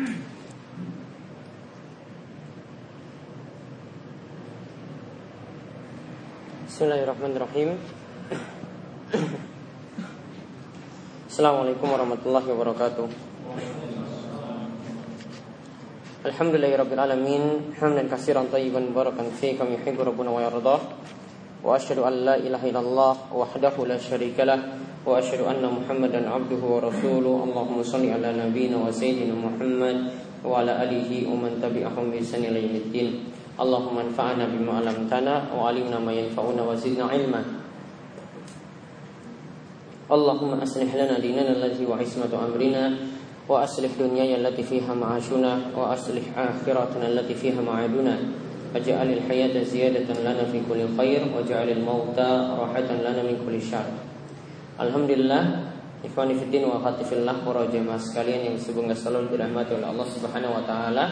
Bismillahirrahmanirrahim. Assalamualaikum warahmatullahi wabarakatuh. Alhamdulillahirabbil alamin, hamdan katsiran tayyiban barakan fi kama yuhibbu rabbuna wa yardah. Wa asyhadu an la ilaha illallah wahdahu la syarika lah وأشهد أن محمدا عبده ورسوله. اللهم صل على نبينا وسيدنا محمد وعلى آله ومن تبعهم بإحسان إلى يوم الدين. اللهم انفعنا بما علمتنا وعلمنا ما ينفعنا وزدنا علما. اللهم أصلح لنا ديننا الذي هو عصمة أمرنا وأصلح دنياي التي فيها معاشنا وأصلح آخرتنا التي فيها معادنا. وجعل الحياة زيادة لنا في كل خير وجعل الموت راحة لنا من كل شر. Alhamdulillah Ikhwani Fiddin wa Khatifillah Para jemaah sekalian yang semoga selalu dirahmati oleh Allah Subhanahu Wa Taala.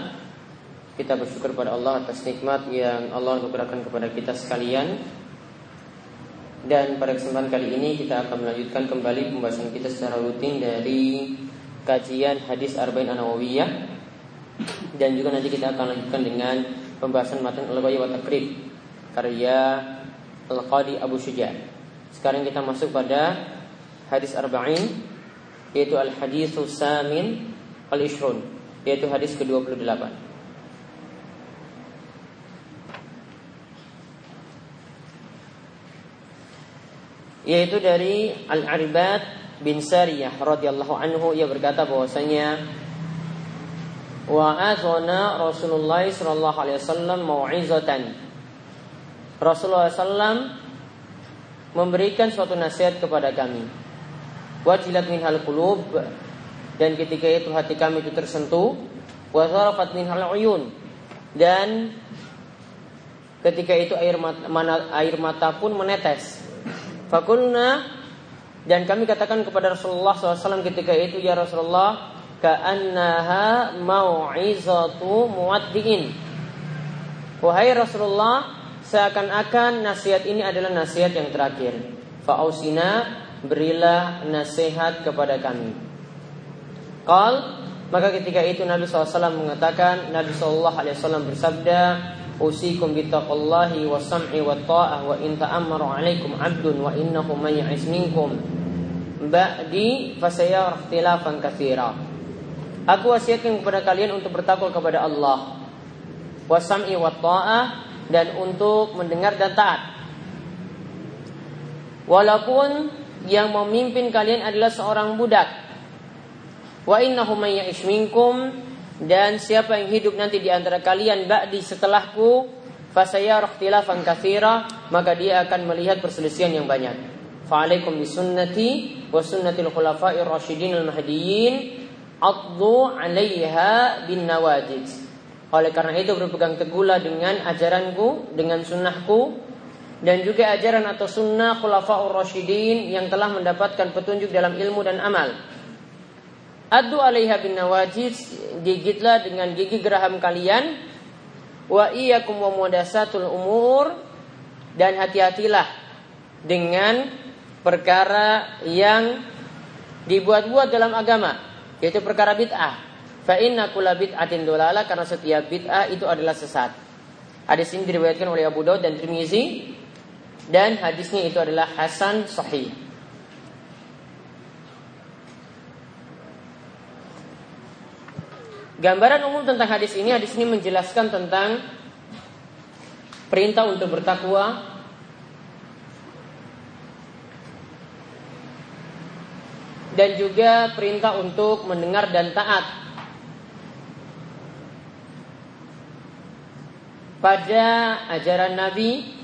Kita bersyukur pada Allah atas nikmat yang Allah berikan kepada kita sekalian. Dan pada kesempatan kali ini kita akan melanjutkan kembali pembahasan kita secara rutin dari kajian hadis Arba'in An-Nawawiyah. Dan juga nanti kita akan lanjutkan dengan pembahasan matan Al-Ghayah wa Takrib karya Al-Qadi Abu Syuja. Sekarang kita masuk pada hadis Arba'in yaitu Al-Hadis Samin Al-Ishrun yaitu hadis ke-28. yaitu dari Al-Aribad bin Sariyah radhiyallahu anhu ia berkata bahwasanya wa azana Rasulullah sallallahu alaihi wasallam mau'izatan Rasulullah sallam memberikan suatu nasihat kepada kami wajilat minhal qulub. Dan ketika itu hati kami itu tersentuh. Wa zarafat minhal uyun. Dan ketika itu air mata, mana, air mata pun menetes. Fakulna. Dan kami katakan kepada Rasulullah SAW ketika itu ya Rasulullah ka'annaha mau'izatu muwaddiin. Wahai Rasulullah, seakan-akan nasihat ini adalah nasihat yang terakhir. Fa'ausina berilah nasihat kepada kami. Qal maka ketika itu Nabi SAW mengatakan Nabi SAW bersabda Usikum bittaqallahi wa sam'i wa ta'ah wa in ta'ammaru alaikum abdun wa innahu man ya'is minkum ba'di fasayara ikhtilafan katsira. Aku wasiatkan kepada kalian untuk bertakwa kepada Allah. Wasam'i wa ta'ah dan untuk mendengar dan taat. Walaupun yang memimpin kalian adalah seorang budak. Wa innahu may dan siapa yang hidup nanti di antara kalian ba'di setelahku fasayara ikhtilafan katsira maka dia akan melihat perselisihan yang banyak. Fa'alaikum bisunnati wa sunnatil khulafa'ir rasyidin al-mahdiyyin addu 'alaiha bin nawajid. Oleh karena itu berpegang teguhlah dengan ajaranku, dengan sunnahku dan juga ajaran atau sunnah khulafa'ur rasyidin yang telah mendapatkan petunjuk dalam ilmu dan amal. Addu 'alaiha bin nawajid, gigitlah dengan gigi geraham kalian wa iyyakum wa mudasatul umur dan hati-hatilah dengan perkara yang dibuat-buat dalam agama yaitu perkara bid'ah. Fa inna kulla bid'atin dolala karena setiap bid'ah itu adalah sesat. Hadis ini diriwayatkan oleh Abu Daud dan Tirmizi dan hadisnya itu adalah hasan sahih. Gambaran umum tentang hadis ini, hadis ini menjelaskan tentang perintah untuk bertakwa, dan juga perintah untuk mendengar dan taat pada ajaran Nabi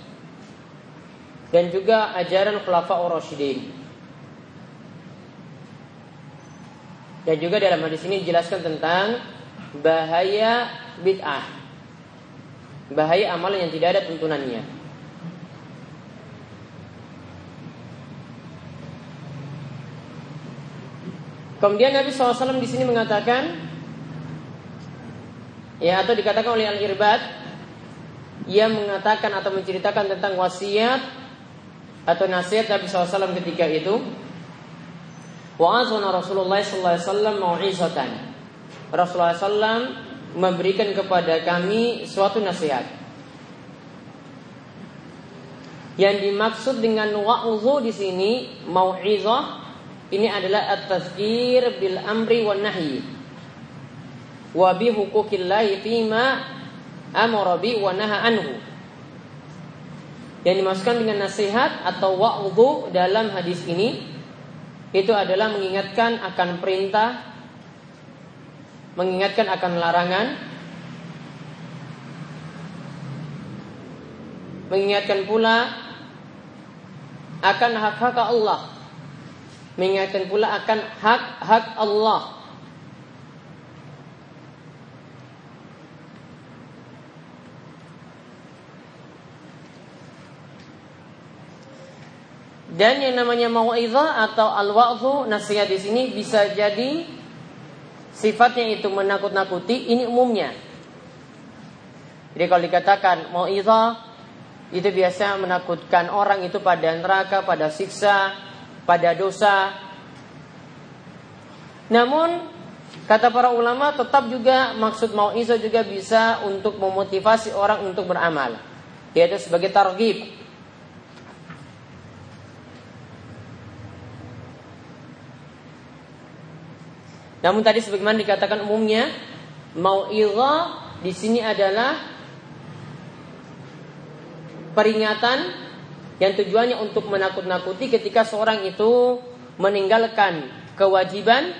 dan juga ajaran Khulafaur Rasyidin. Dan juga dalam hadis ini dijelaskan tentang bahaya bid'ah. Bahaya amalan yang tidak ada tuntunannya. Kemudian Nabi SAW di sini mengatakan, ya atau dikatakan oleh Al Irbad, ia mengatakan atau menceritakan tentang wasiat atau nasihat Nabi SAW ketika itu. Wa'azuna Rasulullah SAW mau'izatan. Rasulullah SAW memberikan kepada kami suatu nasihat. Yang dimaksud dengan wa'udhu di sini mau'izah ini adalah at-tazkir bil amri wan nahyi wa bi huquqillahi fima amara bi wa naha anhu. Yang dimaksudkan dengan nasihat atau wa'udhu dalam hadis ini itu adalah mengingatkan akan perintah, mengingatkan akan larangan, mengingatkan pula akan hak-hak Allah. Mengingatkan pula akan hak-hak Allah. Dan yang namanya mau'izah atau al-wa'dhu nasihat di sini bisa jadi sifatnya itu menakut-nakuti ini umumnya. Jadi kalau dikatakan mau'izah itu biasa menakutkan orang itu pada neraka, pada siksa, pada dosa. Namun kata para ulama tetap juga maksud mau iso juga bisa untuk memotivasi orang untuk beramal, yaitu sebagai targhib. Namun tadi sebagaimana dikatakan umumnya mau di sini adalah peringatan yang tujuannya untuk menakut-nakuti ketika seorang itu meninggalkan kewajiban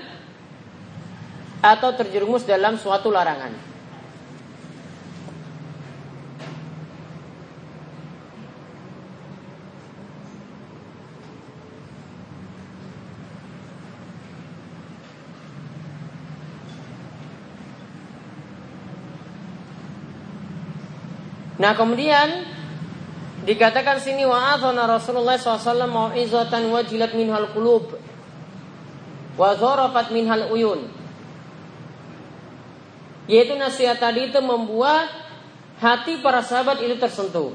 atau terjerumus dalam suatu larangan. Nah kemudian Dikatakan sini wa adhana Rasulullah SAW mau'izatan wajilat minhal qulub wa zarafat minhal uyun. Yaitu nasihat tadi itu membuat hati para sahabat itu tersentuh.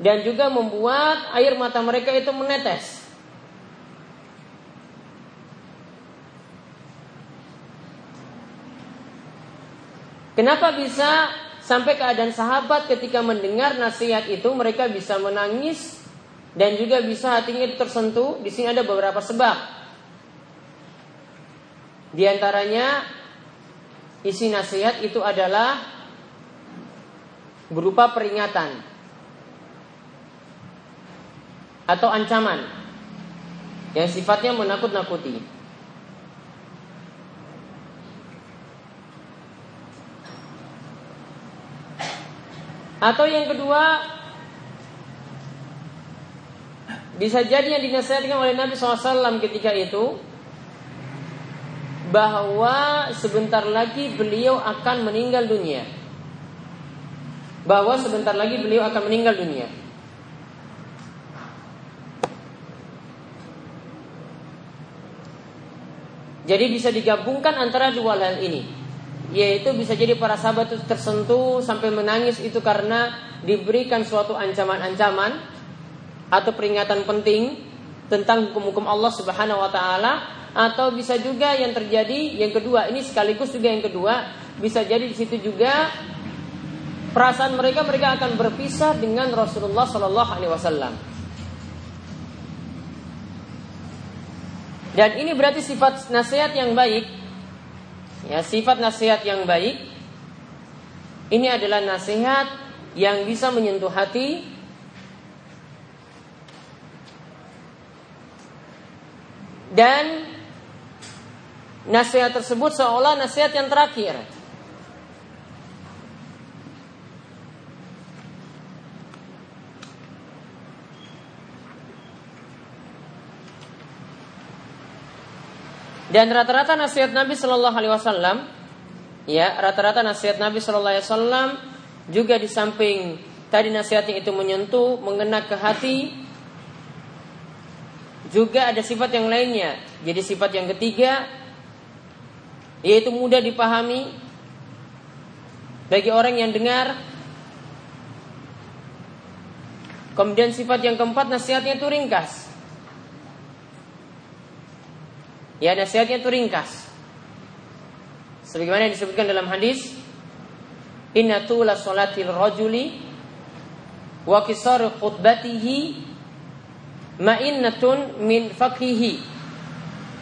Dan juga membuat air mata mereka itu menetes. Kenapa bisa Sampai keadaan sahabat ketika mendengar nasihat itu mereka bisa menangis dan juga bisa hatinya tersentuh. Di sini ada beberapa sebab. Di antaranya isi nasihat itu adalah berupa peringatan atau ancaman yang sifatnya menakut-nakuti. Atau yang kedua bisa jadi yang dinasihatkan oleh Nabi SAW ketika itu bahwa sebentar lagi beliau akan meninggal dunia. Bahwa sebentar lagi beliau akan meninggal dunia. Jadi bisa digabungkan antara dua hal ini yaitu bisa jadi para sahabat itu tersentuh sampai menangis itu karena diberikan suatu ancaman-ancaman atau peringatan penting tentang hukum-hukum Allah Subhanahu wa taala atau bisa juga yang terjadi yang kedua ini sekaligus juga yang kedua bisa jadi di situ juga perasaan mereka mereka akan berpisah dengan Rasulullah Shallallahu alaihi wasallam. Dan ini berarti sifat nasihat yang baik Ya, sifat nasihat yang baik ini adalah nasihat yang bisa menyentuh hati dan nasihat tersebut seolah nasihat yang terakhir. Dan rata-rata nasihat Nabi Shallallahu Alaihi Wasallam, ya rata-rata nasihat Nabi Shallallahu Alaihi Wasallam juga di samping tadi nasihatnya itu menyentuh, mengena ke hati, juga ada sifat yang lainnya. Jadi sifat yang ketiga yaitu mudah dipahami bagi orang yang dengar. Kemudian sifat yang keempat nasihatnya itu ringkas. Ya nasihatnya itu ringkas. Sebagaimana yang disebutkan dalam hadis, Inna tula solatil rajuli wa kisar khutbatihi ma'innatun min fakhihi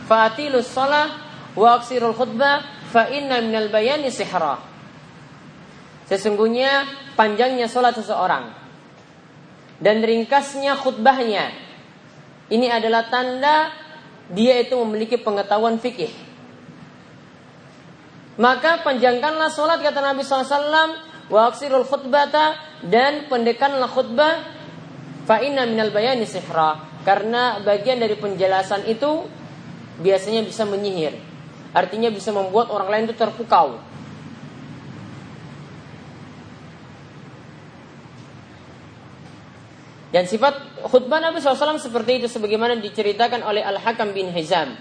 fa'atilu salah wa aksirul khutbah fa inna minal bayani sihra Sesungguhnya panjangnya sholat seseorang dan ringkasnya khutbahnya ini adalah tanda dia itu memiliki pengetahuan fikih. Maka panjangkanlah sholat kata Nabi SAW wa aksirul khutbata dan pendekanlah khutbah fa inna minal bayani sihra. Karena bagian dari penjelasan itu biasanya bisa menyihir. Artinya bisa membuat orang lain itu terpukau Dan sifat khutbah Nabi SAW seperti itu sebagaimana diceritakan oleh Al-Hakam bin Hizam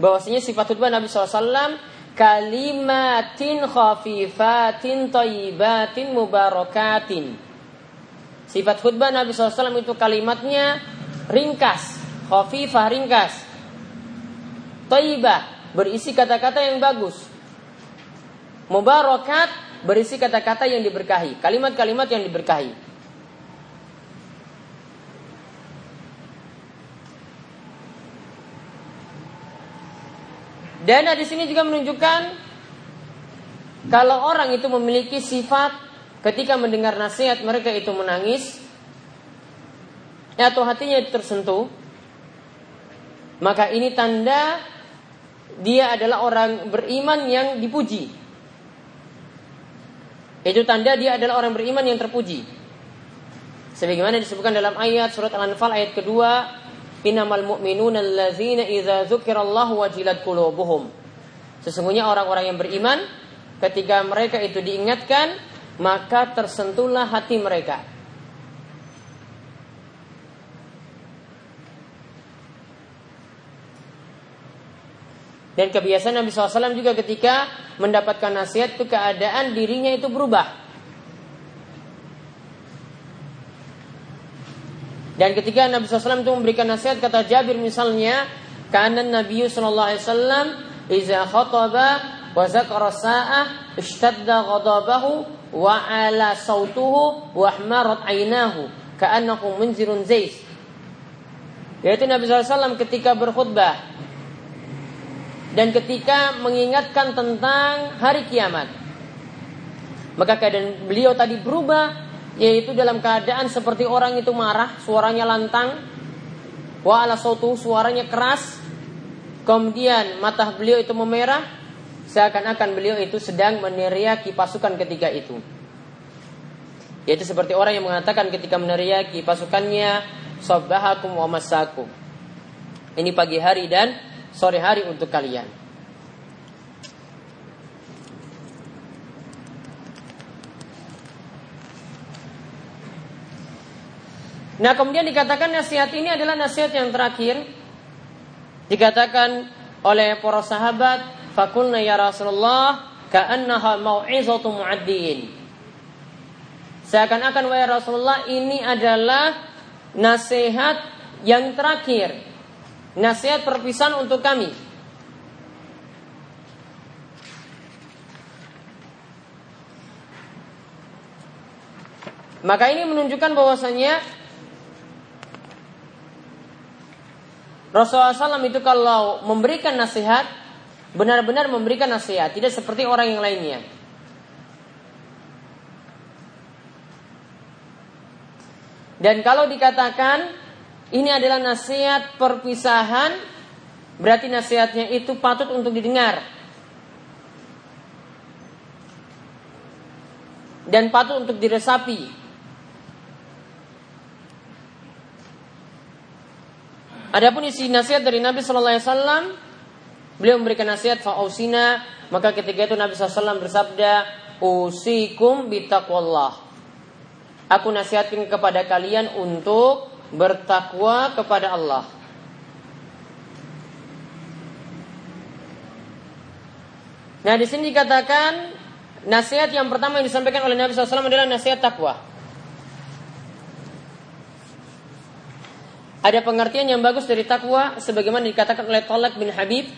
bahwasanya sifat khutbah Nabi SAW kalimatin khafifatin tayyibatin mubarakatin. Sifat khutbah Nabi SAW itu kalimatnya ringkas, khafifah ringkas. Tayyibah berisi kata-kata yang bagus. Mubarakat berisi kata-kata yang diberkahi, kalimat-kalimat yang diberkahi. Dan di sini juga menunjukkan kalau orang itu memiliki sifat ketika mendengar nasihat mereka itu menangis atau hatinya tersentuh, maka ini tanda dia adalah orang beriman yang dipuji. Itu tanda dia adalah orang beriman yang terpuji. Sebagaimana disebutkan dalam ayat surat Al-Anfal ayat kedua Innamal mu'minuna allazina idza dzukirallahu wajilat qulubuhum. Sesungguhnya orang-orang yang beriman ketika mereka itu diingatkan maka tersentuhlah hati mereka. Dan kebiasaan Nabi SAW juga ketika mendapatkan nasihat itu keadaan dirinya itu berubah. Dan ketika Nabi SAW itu memberikan nasihat kata Jabir misalnya, karena Nabi Sallallahu Alaihi Wasallam iza khataba wa zakara sa'ah ghadabahu wa ala sautuhu wa ahmarat ainahu ka'annahu munzirun zais. Yaitu Nabi SAW ketika berkhutbah dan ketika mengingatkan tentang hari kiamat. Maka keadaan beliau tadi berubah yaitu dalam keadaan seperti orang itu marah, suaranya lantang, wa ala sautu suaranya keras, kemudian mata beliau itu memerah, seakan-akan beliau itu sedang meneriaki pasukan ketika itu. Yaitu seperti orang yang mengatakan ketika meneriaki pasukannya, sabahakum wa masakum. Ini pagi hari dan sore hari untuk kalian. Nah kemudian dikatakan nasihat ini adalah nasihat yang terakhir. Dikatakan oleh para sahabat Fakulna ya Rasulullah Ka'annaha mau'izatu mu'addin. Seakan-akan wahai Rasulullah ini adalah nasihat yang terakhir. Nasihat perpisahan untuk kami. Maka ini menunjukkan bahwasanya Rasulullah SAW itu kalau memberikan nasihat, benar-benar memberikan nasihat, tidak seperti orang yang lainnya. Dan kalau dikatakan ini adalah nasihat perpisahan, berarti nasihatnya itu patut untuk didengar. Dan patut untuk diresapi. Adapun isi nasihat dari Nabi Shallallahu Alaihi Wasallam, beliau memberikan nasihat fausina, maka ketika itu Nabi SAW bersabda, usikum bitakwallah. Aku nasihatkan kepada kalian untuk bertakwa kepada Allah. Nah di sini dikatakan nasihat yang pertama yang disampaikan oleh Nabi SAW adalah nasihat takwa. ada pengertian yang bagus dari takwa sebagaimana dikatakan oleh Tolak bin Habib.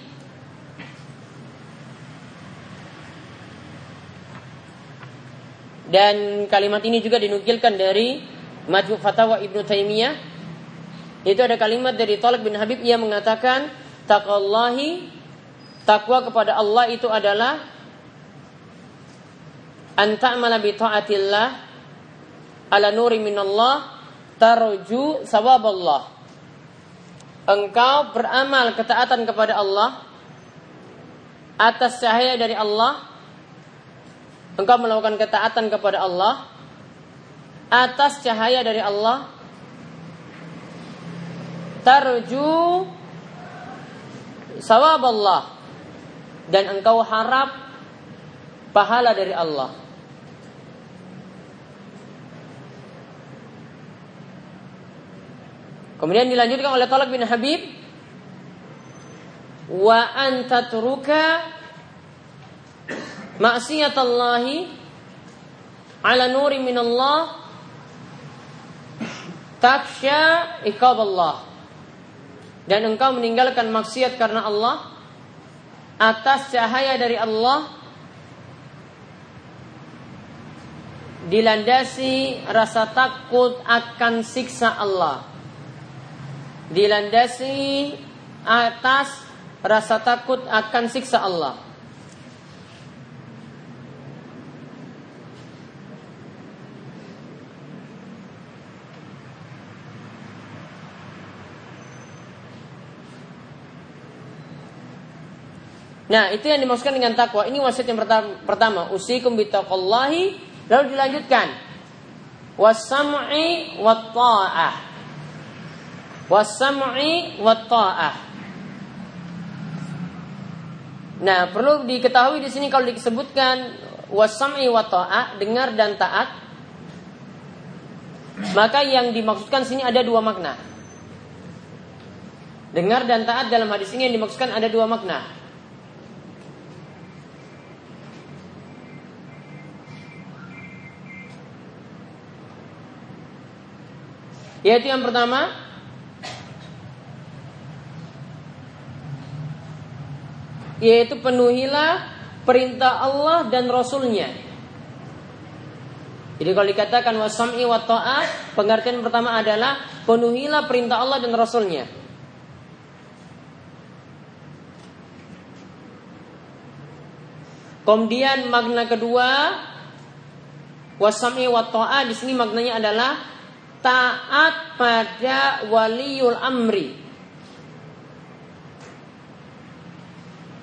Dan kalimat ini juga dinukilkan dari Majmu' Fatawa Ibnu Taimiyah. Itu ada kalimat dari Tolak bin Habib yang mengatakan takallahi takwa kepada Allah itu adalah anta'mala bi ta'atillah ala nuri minallah tarju sawaballah. Engkau beramal ketaatan kepada Allah atas cahaya dari Allah. Engkau melakukan ketaatan kepada Allah atas cahaya dari Allah. Tarju sawab Allah. Dan engkau harap pahala dari Allah Kemudian dilanjutkan oleh Talak bin Habib wa anta turuka maksiatallahi ala nuri minallah taksya iqab Allah dan engkau meninggalkan maksiat karena Allah atas cahaya dari Allah dilandasi rasa takut akan siksa Allah dilandasi atas rasa takut akan siksa Allah Nah, itu yang dimaksudkan dengan takwa. Ini wasiat yang pertama, usikum bitaqallahi, lalu dilanjutkan wasam'i wat ta'ah. Wasam'i wat. Nah, perlu diketahui di sini kalau disebutkan wasam'i wat ta'ah, dengar dan taat, maka yang dimaksudkan sini ada dua makna. Dengar dan taat dalam hadis ini yang dimaksudkan ada dua makna. Yaitu yang pertama Yaitu penuhilah perintah Allah dan Rasulnya. Jadi kalau dikatakan wasam'i wa ta'ah Pengertian pertama adalah Penuhilah perintah Allah dan Rasulnya. Kemudian makna kedua Wasam'i wa ta'ah di sini maknanya adalah taat pada waliul amri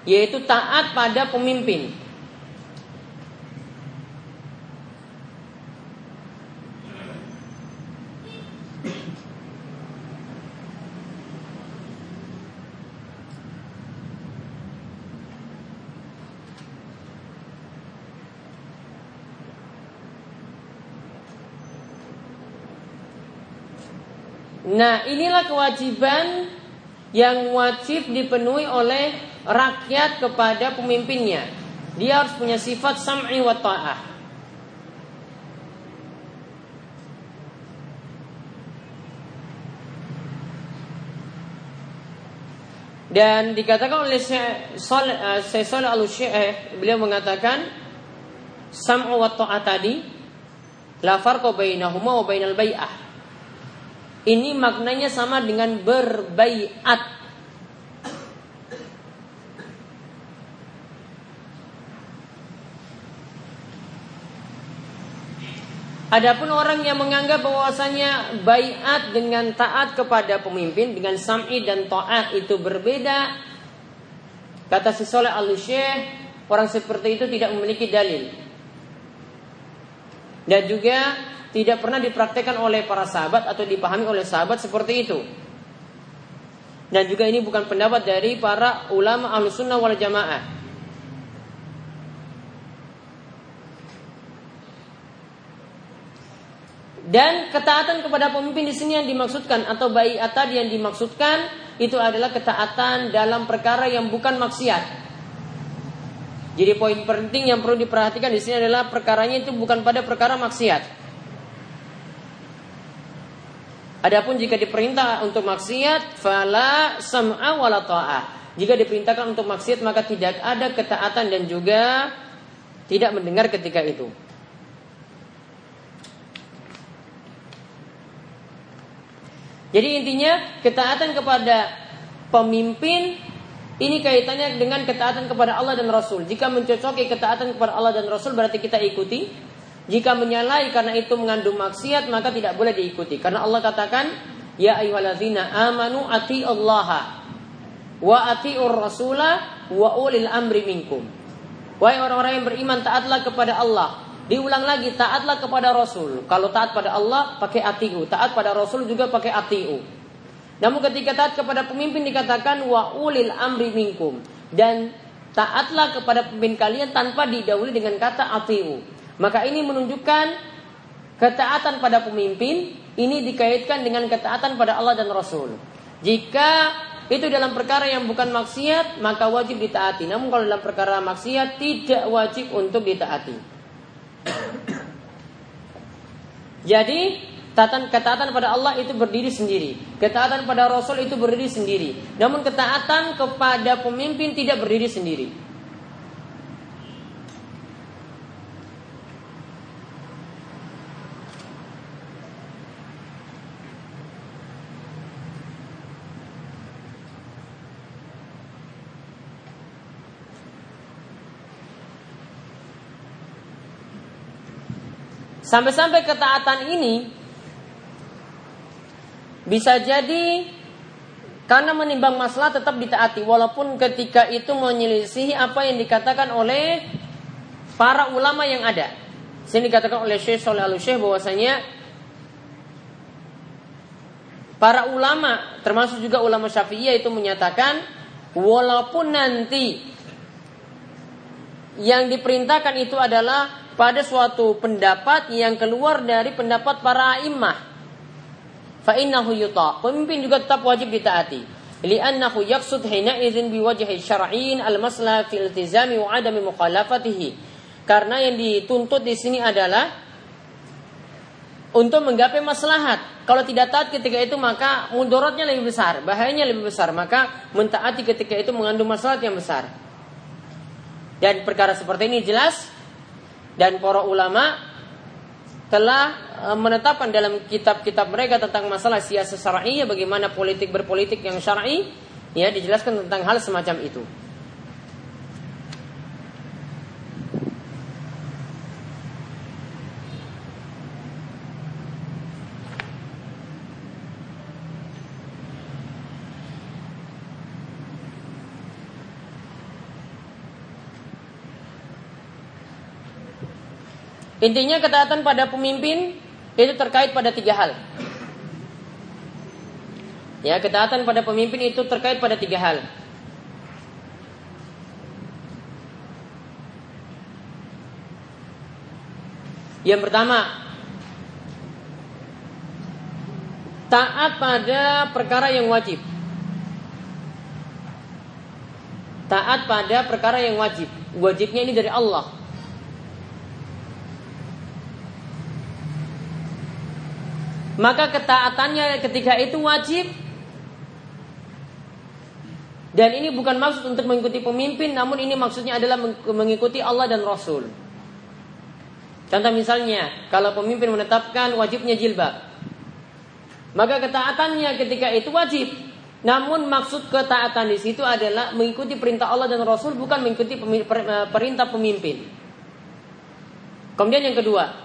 yaitu taat pada pemimpin. Nah, inilah kewajiban yang wajib dipenuhi oleh rakyat kepada pemimpinnya. Dia harus punya sifat sam'i wa ta'ah. Dan dikatakan oleh Syekh Saleh eh, Al-Syekh beliau mengatakan sam'u wa ta'ah tadi la farqa bainahuma wa bainal bai'ah. Ini maknanya sama dengan berbaiat. Adapun orang yang menganggap bahwasanya baiat dengan taat kepada pemimpin dengan sam'i dan taat itu berbeda, kata si Soleh al orang seperti itu tidak memiliki dalil. Dan juga tidak pernah dipraktekkan oleh para sahabat atau dipahami oleh sahabat seperti itu. Dan juga ini bukan pendapat dari para ulama sunnah wal jamaah. Dan ketaatan kepada pemimpin di sini yang dimaksudkan atau bayi tadi yang dimaksudkan itu adalah ketaatan dalam perkara yang bukan maksiat. Jadi poin penting yang perlu diperhatikan di sini adalah perkaranya itu bukan pada perkara maksiat. Adapun jika diperintah untuk maksiat, fala sam'a wala ta'ah. Jika diperintahkan untuk maksiat maka tidak ada ketaatan dan juga tidak mendengar ketika itu. Jadi intinya ketaatan kepada pemimpin ini kaitannya dengan ketaatan kepada Allah dan Rasul. Jika mencocoki ketaatan kepada Allah dan Rasul berarti kita ikuti. Jika menyalahi karena itu mengandung maksiat maka tidak boleh diikuti. Karena Allah katakan, Ya ayyuhalladzina amanu ati Allah wa atiur rasulah wa ulil amri minkum. Wahai orang-orang yang beriman taatlah kepada Allah. Diulang lagi taatlah kepada Rasul. Kalau taat pada Allah pakai atiu, taat pada Rasul juga pakai atiu. Namun ketika taat kepada pemimpin dikatakan wa ulil amri minkum dan taatlah kepada pemimpin kalian tanpa didahului dengan kata atiu. Maka ini menunjukkan ketaatan pada pemimpin ini dikaitkan dengan ketaatan pada Allah dan Rasul. Jika itu dalam perkara yang bukan maksiat maka wajib ditaati. Namun kalau dalam perkara maksiat tidak wajib untuk ditaati. Jadi Ketaatan, ketaatan pada Allah itu berdiri sendiri. Ketaatan pada Rasul itu berdiri sendiri. Namun ketaatan kepada pemimpin tidak berdiri sendiri. Sampai-sampai ketaatan ini bisa jadi karena menimbang masalah tetap ditaati walaupun ketika itu menyelisihi apa yang dikatakan oleh para ulama yang ada. Sini dikatakan oleh Syekh Saleh Al bahwasanya para ulama termasuk juga ulama Syafi'iyah itu menyatakan walaupun nanti yang diperintahkan itu adalah pada suatu pendapat yang keluar dari pendapat para imah fa innahu yuta. Pemimpin juga tetap wajib ditaati. Li'annahu yaqsud hina idzin biwajhi syar'in al-maslah fi iltizami wa adami mukhalafatihi. Karena yang dituntut di sini adalah untuk menggapai maslahat. Kalau tidak taat ketika itu maka mundorotnya lebih besar, bahayanya lebih besar. Maka mentaati ketika itu mengandung maslahat yang besar. Dan perkara seperti ini jelas dan para ulama telah E, menetapkan dalam kitab-kitab mereka tentang masalah siasat syar'i bagaimana politik berpolitik yang syar'i ya dijelaskan tentang hal semacam itu. Intinya ketaatan pada pemimpin itu terkait pada tiga hal. Ya, ketaatan pada pemimpin itu terkait pada tiga hal. Yang pertama, taat pada perkara yang wajib. Taat pada perkara yang wajib. Wajibnya ini dari Allah. Maka ketaatannya ketika itu wajib dan ini bukan maksud untuk mengikuti pemimpin, namun ini maksudnya adalah mengikuti Allah dan Rasul. Contoh misalnya, kalau pemimpin menetapkan wajibnya jilbab, maka ketaatannya ketika itu wajib. Namun maksud ketaatan di situ adalah mengikuti perintah Allah dan Rasul, bukan mengikuti perintah pemimpin. Kemudian yang kedua,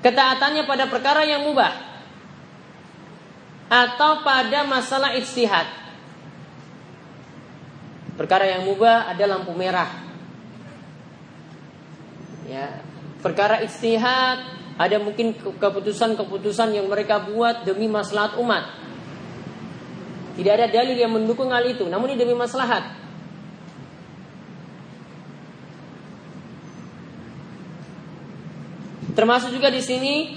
Ketaatannya pada perkara yang mubah atau pada masalah istihad. Perkara yang mubah ada lampu merah. Ya, perkara istihad ada mungkin keputusan-keputusan yang mereka buat demi maslahat umat. Tidak ada dalil yang mendukung hal itu, namun ini demi maslahat. Termasuk juga di sini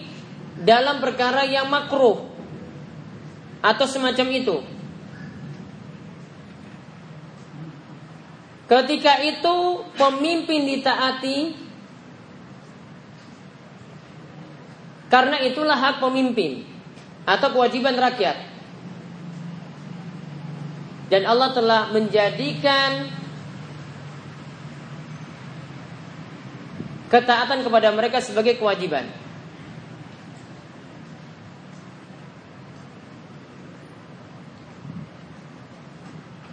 dalam perkara yang makruh atau semacam itu. Ketika itu pemimpin ditaati karena itulah hak pemimpin atau kewajiban rakyat. Dan Allah telah menjadikan ketaatan kepada mereka sebagai kewajiban.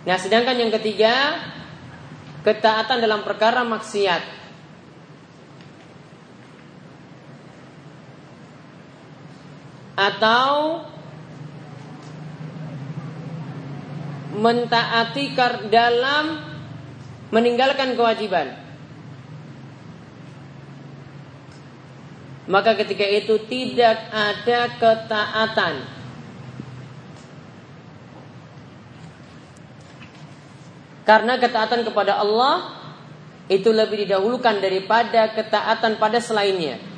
Nah, sedangkan yang ketiga, ketaatan dalam perkara maksiat. Atau mentaati dalam meninggalkan kewajiban. Maka ketika itu tidak ada ketaatan Karena ketaatan kepada Allah itu lebih didahulukan daripada ketaatan pada selainnya.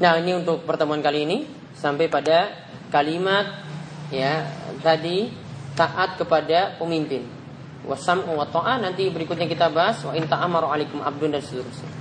Nah ini untuk pertemuan kali ini sampai pada kalimat ya tadi taat kepada pemimpin. Wasam wa ta'a nanti berikutnya kita bahas wa in ta'amaru alaikum abdun dan seterusnya.